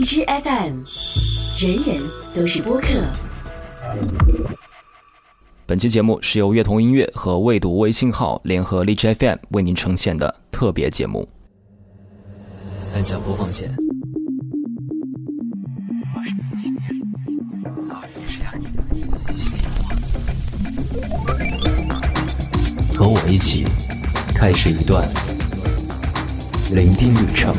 荔枝 FM，人人都是播客。本期节目是由乐童音乐和未读微信号联合荔枝 FM 为您呈现的特别节目。按下播放键。和我一起开始一段聆听旅程。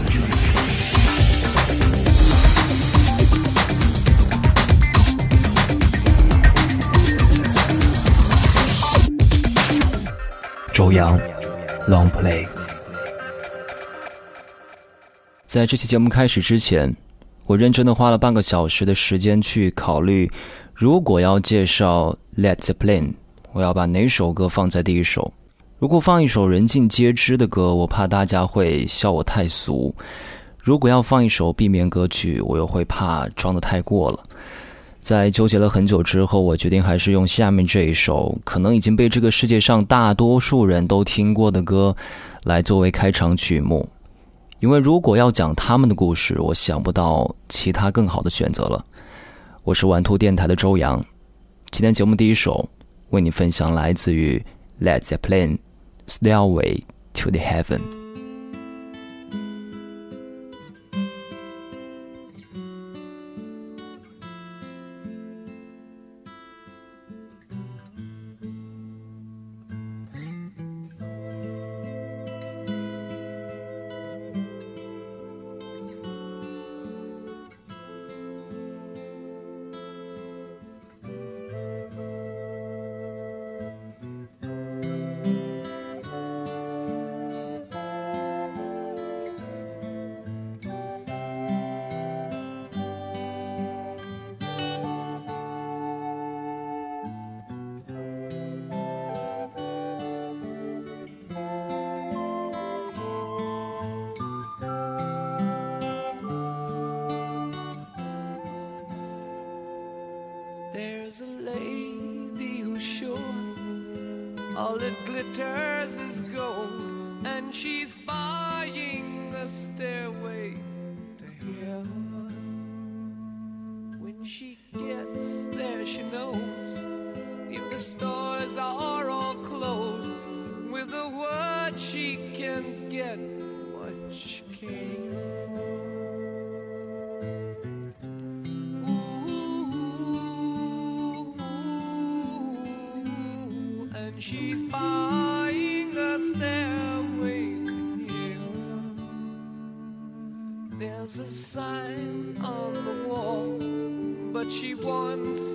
周洋，Long Play。在这期节目开始之前，我认真的花了半个小时的时间去考虑，如果要介绍 Let the Plane，我要把哪首歌放在第一首？如果放一首人尽皆知的歌，我怕大家会笑我太俗；如果要放一首避免歌曲，我又会怕装的太过了。在纠结了很久之后，我决定还是用下面这一首可能已经被这个世界上大多数人都听过的歌来作为开场曲目，因为如果要讲他们的故事，我想不到其他更好的选择了。我是玩兔电台的周洋，今天节目第一首为你分享来自于 Led Zeppelin Stairway to the Heaven。hers is gold, and she's buying the stairway to heaven. When she gets there, she knows if the stores are all closed, with a word she can get what she came. she wants.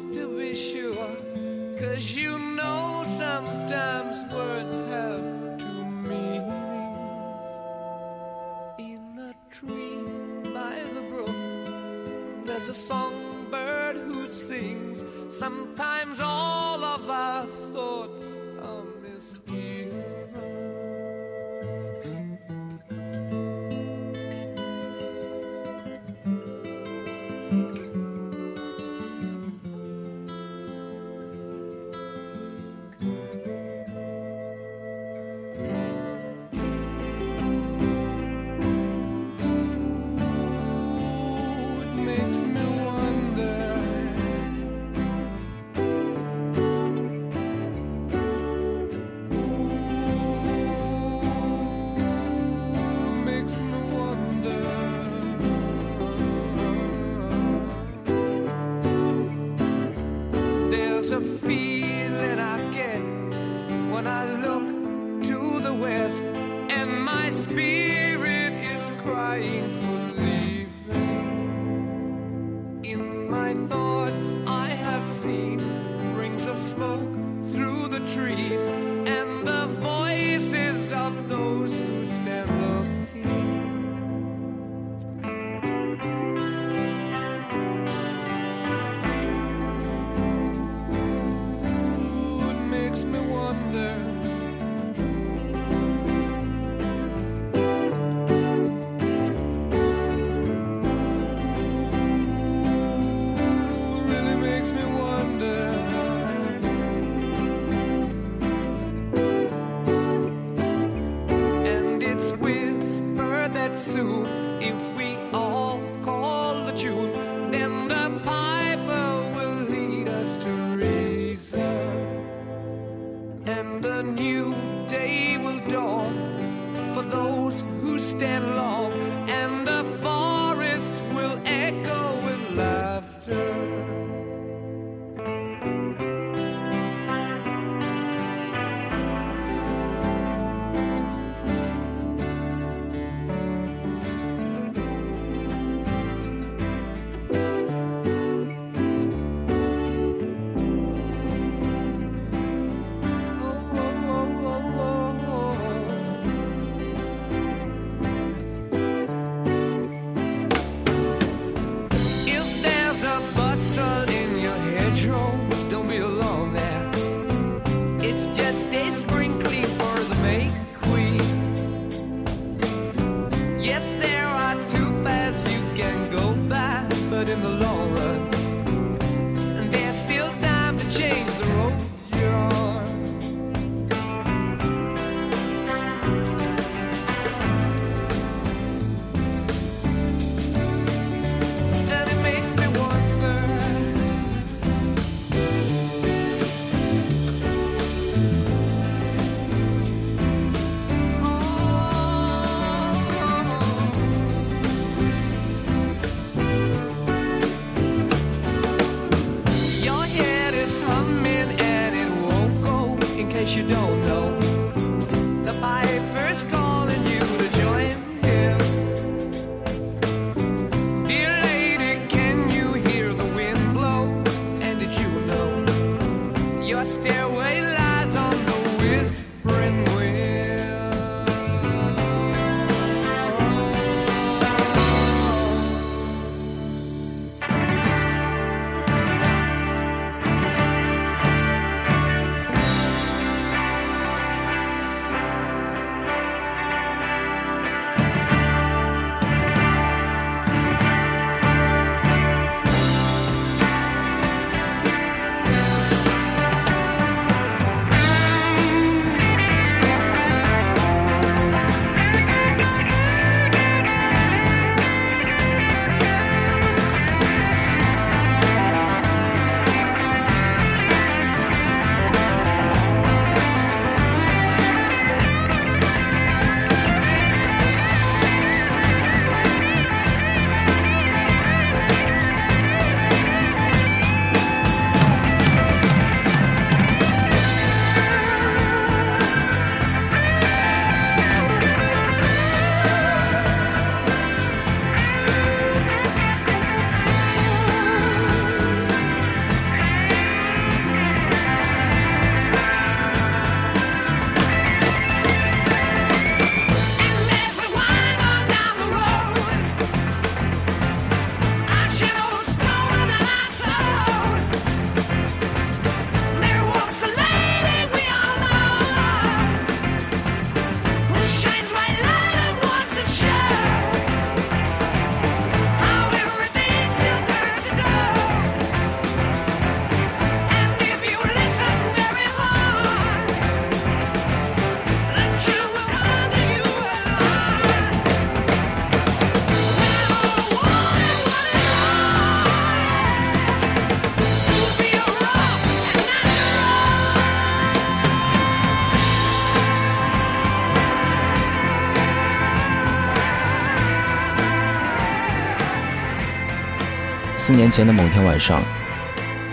四年前的某天晚上，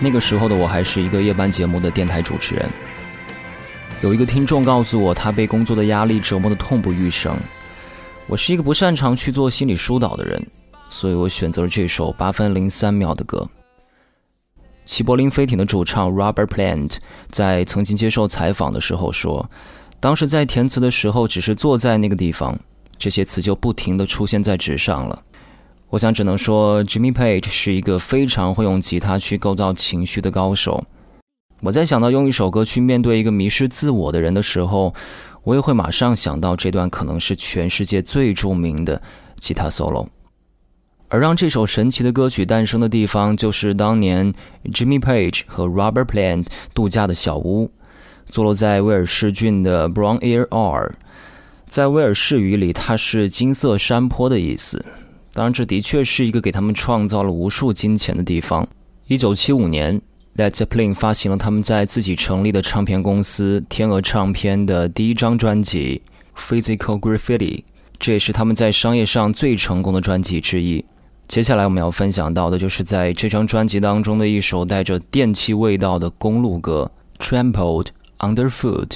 那个时候的我还是一个夜班节目的电台主持人。有一个听众告诉我，他被工作的压力折磨得痛不欲生。我是一个不擅长去做心理疏导的人，所以我选择了这首八分零三秒的歌。齐柏林飞艇的主唱 Robert Plant 在曾经接受采访的时候说，当时在填词的时候，只是坐在那个地方，这些词就不停地出现在纸上了。我想只能说，Jimmy Page 是一个非常会用吉他去构造情绪的高手。我在想到用一首歌去面对一个迷失自我的人的时候，我也会马上想到这段可能是全世界最著名的吉他 solo。而让这首神奇的歌曲诞生的地方，就是当年 Jimmy Page 和 Robert Plant 度假的小屋，坐落在威尔士郡的 Brown Ear R。在威尔士语里，它是金色山坡的意思。当然，这的确是一个给他们创造了无数金钱的地方。一九七五年，Led Zeppelin 发行了他们在自己成立的唱片公司天鹅唱片的第一张专辑《Physical Graffiti》，这也是他们在商业上最成功的专辑之一。接下来我们要分享到的就是在这张专辑当中的一首带着电气味道的公路歌《Trampled Underfoot》。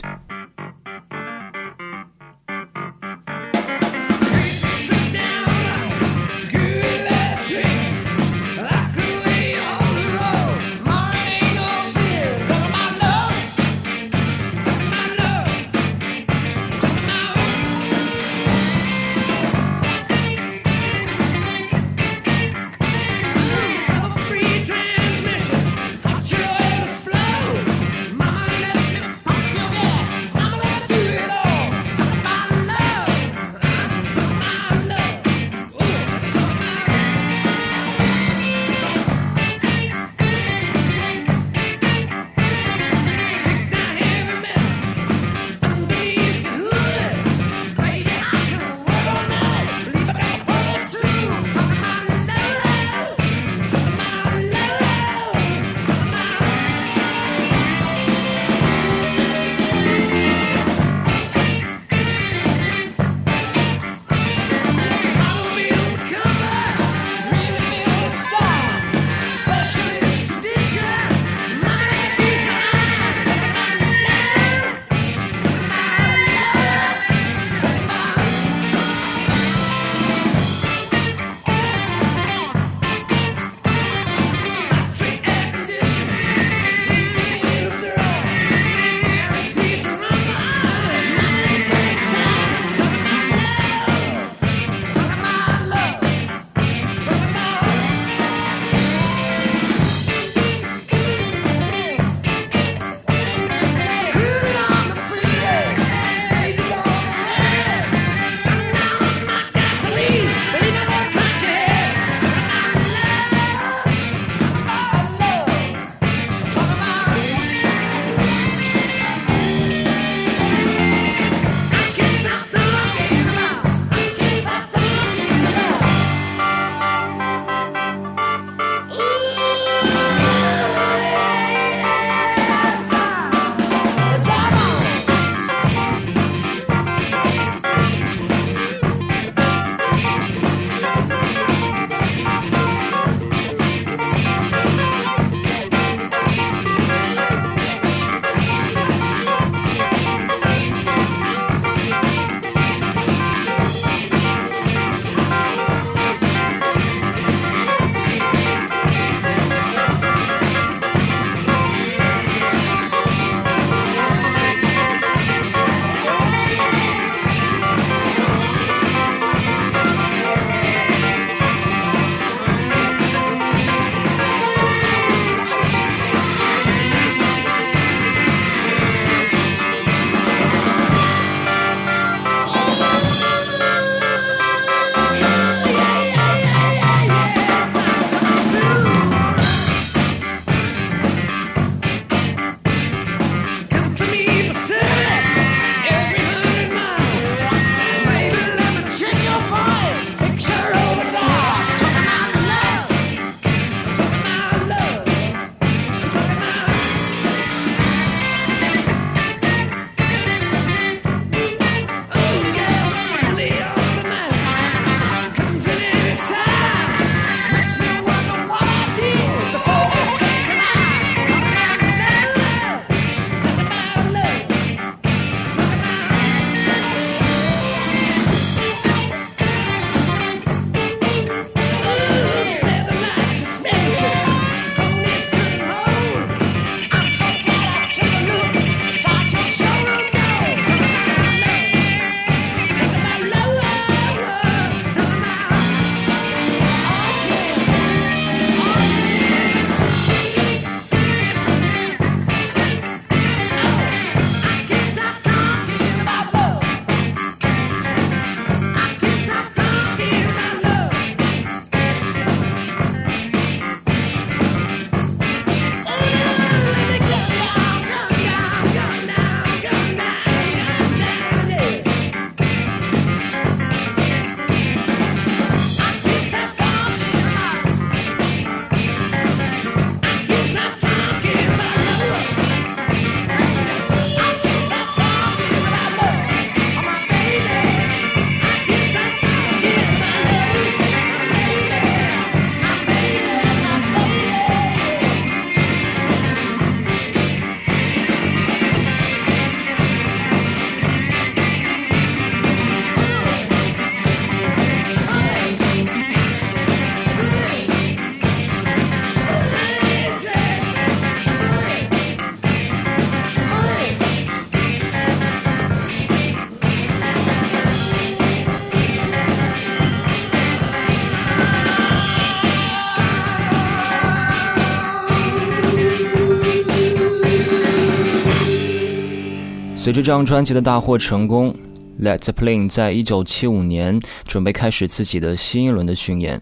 这张专辑的大获成功，Led Zeppelin 在一九七五年准备开始自己的新一轮的巡演。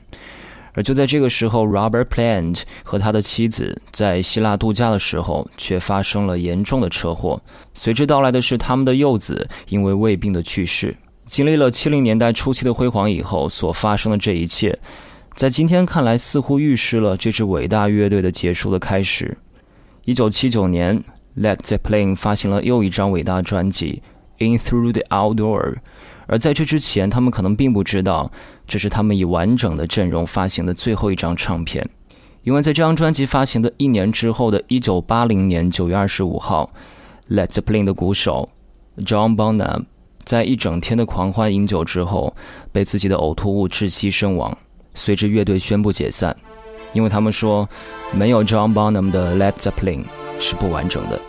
而就在这个时候，Robert Plant 和他的妻子在希腊度假的时候，却发生了严重的车祸。随之到来的是他们的幼子因为胃病的去世。经历了七零年代初期的辉煌以后，所发生的这一切，在今天看来似乎预示了这支伟大乐队的结束的开始。一九七九年，Led Zeppelin 发行了又一张伟大专辑《In Through the Outdoor》，而在这之前，他们可能并不知道。这是他们以完整的阵容发行的最后一张唱片，因为在这张专辑发行的一年之后的一九八零年九月二十五号，Led Zeppelin 的鼓手 John Bonham 在一整天的狂欢饮酒之后，被自己的呕吐物窒息身亡，随之乐队宣布解散，因为他们说没有 John Bonham 的 Led Zeppelin 是不完整的。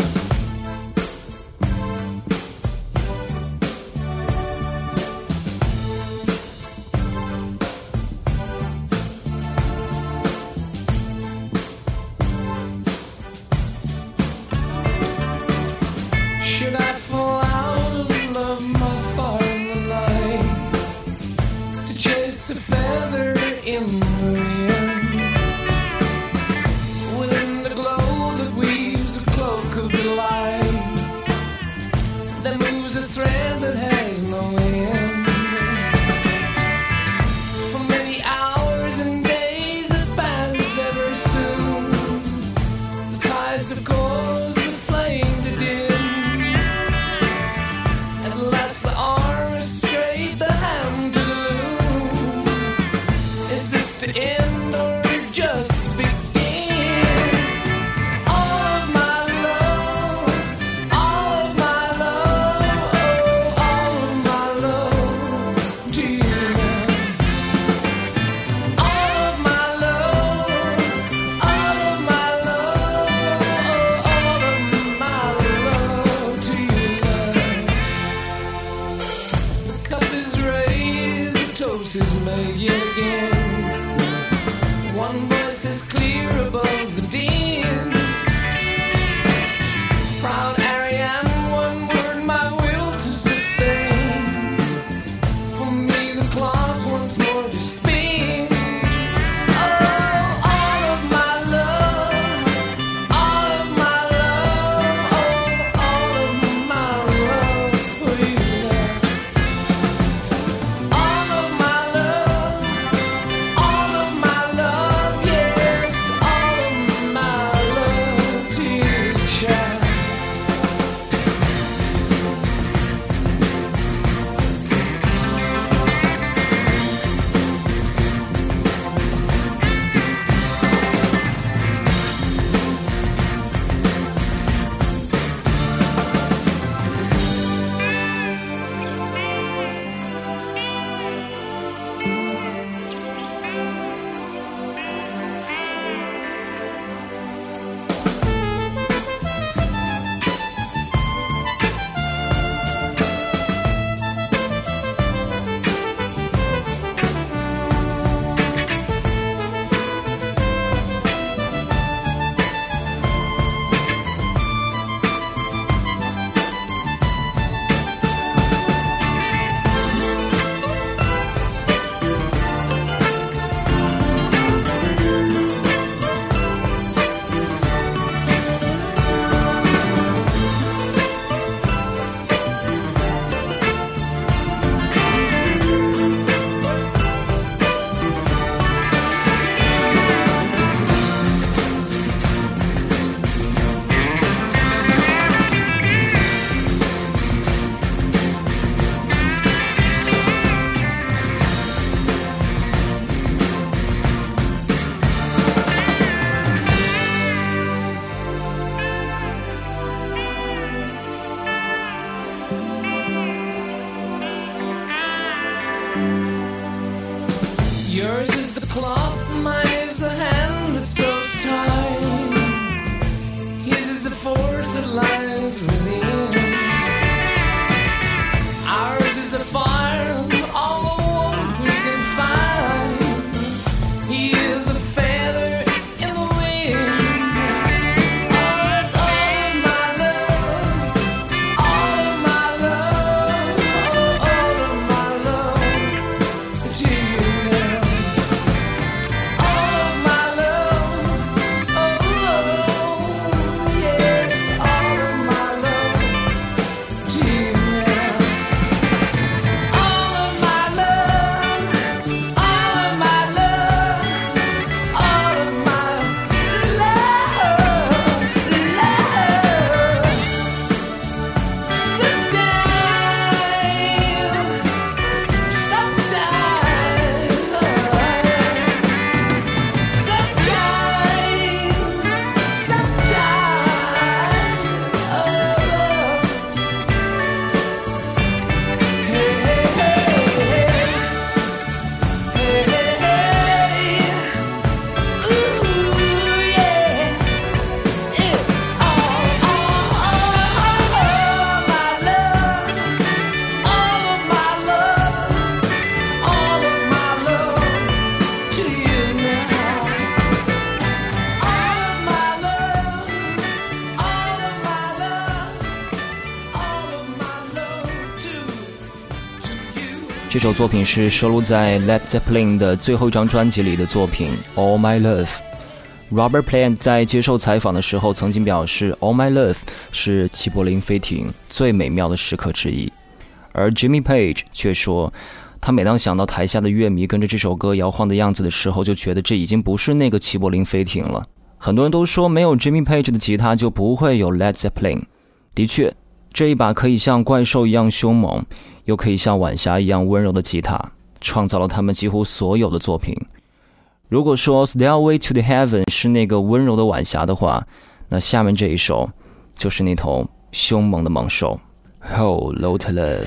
Yours is the claw. 首作品是收录在 Led Zeppelin 的最后一张专辑里的作品《All My Love》。Robert Plant 在接受采访的时候曾经表示，《All My Love》是齐柏林飞艇最美妙的时刻之一。而 Jimmy Page 却说，他每当想到台下的乐迷跟着这首歌摇晃的样子的时候，就觉得这已经不是那个齐柏林飞艇了。很多人都说，没有 Jimmy Page 的吉他就不会有 Led Zeppelin。的确，这一把可以像怪兽一样凶猛，又可以像晚霞一样温柔的吉他，创造了他们几乎所有的作品。如果说《Stairway to the Heaven》是那个温柔的晚霞的话，那下面这一首就是那头凶猛的猛兽，《Whole Lot Love》。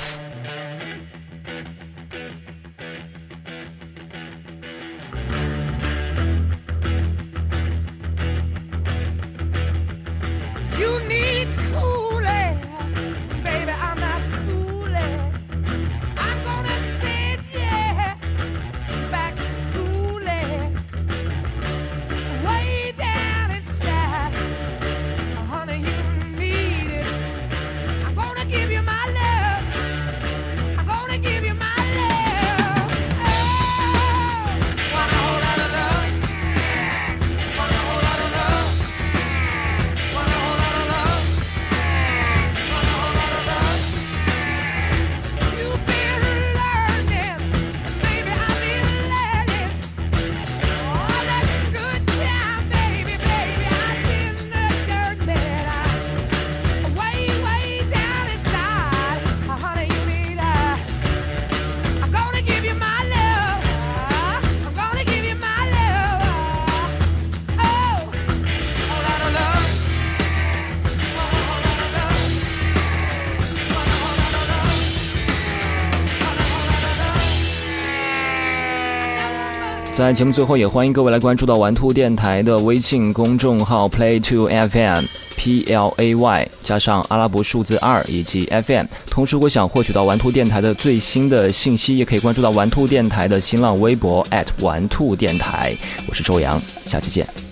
在节目最后，也欢迎各位来关注到玩兔电台的微信公众号 Play to FM P L A Y 加上阿拉伯数字二以及 FM。同时，如果想获取到玩兔电台的最新的信息，也可以关注到玩兔电台的新浪微博 at 玩兔电台。我是周洋，下期见。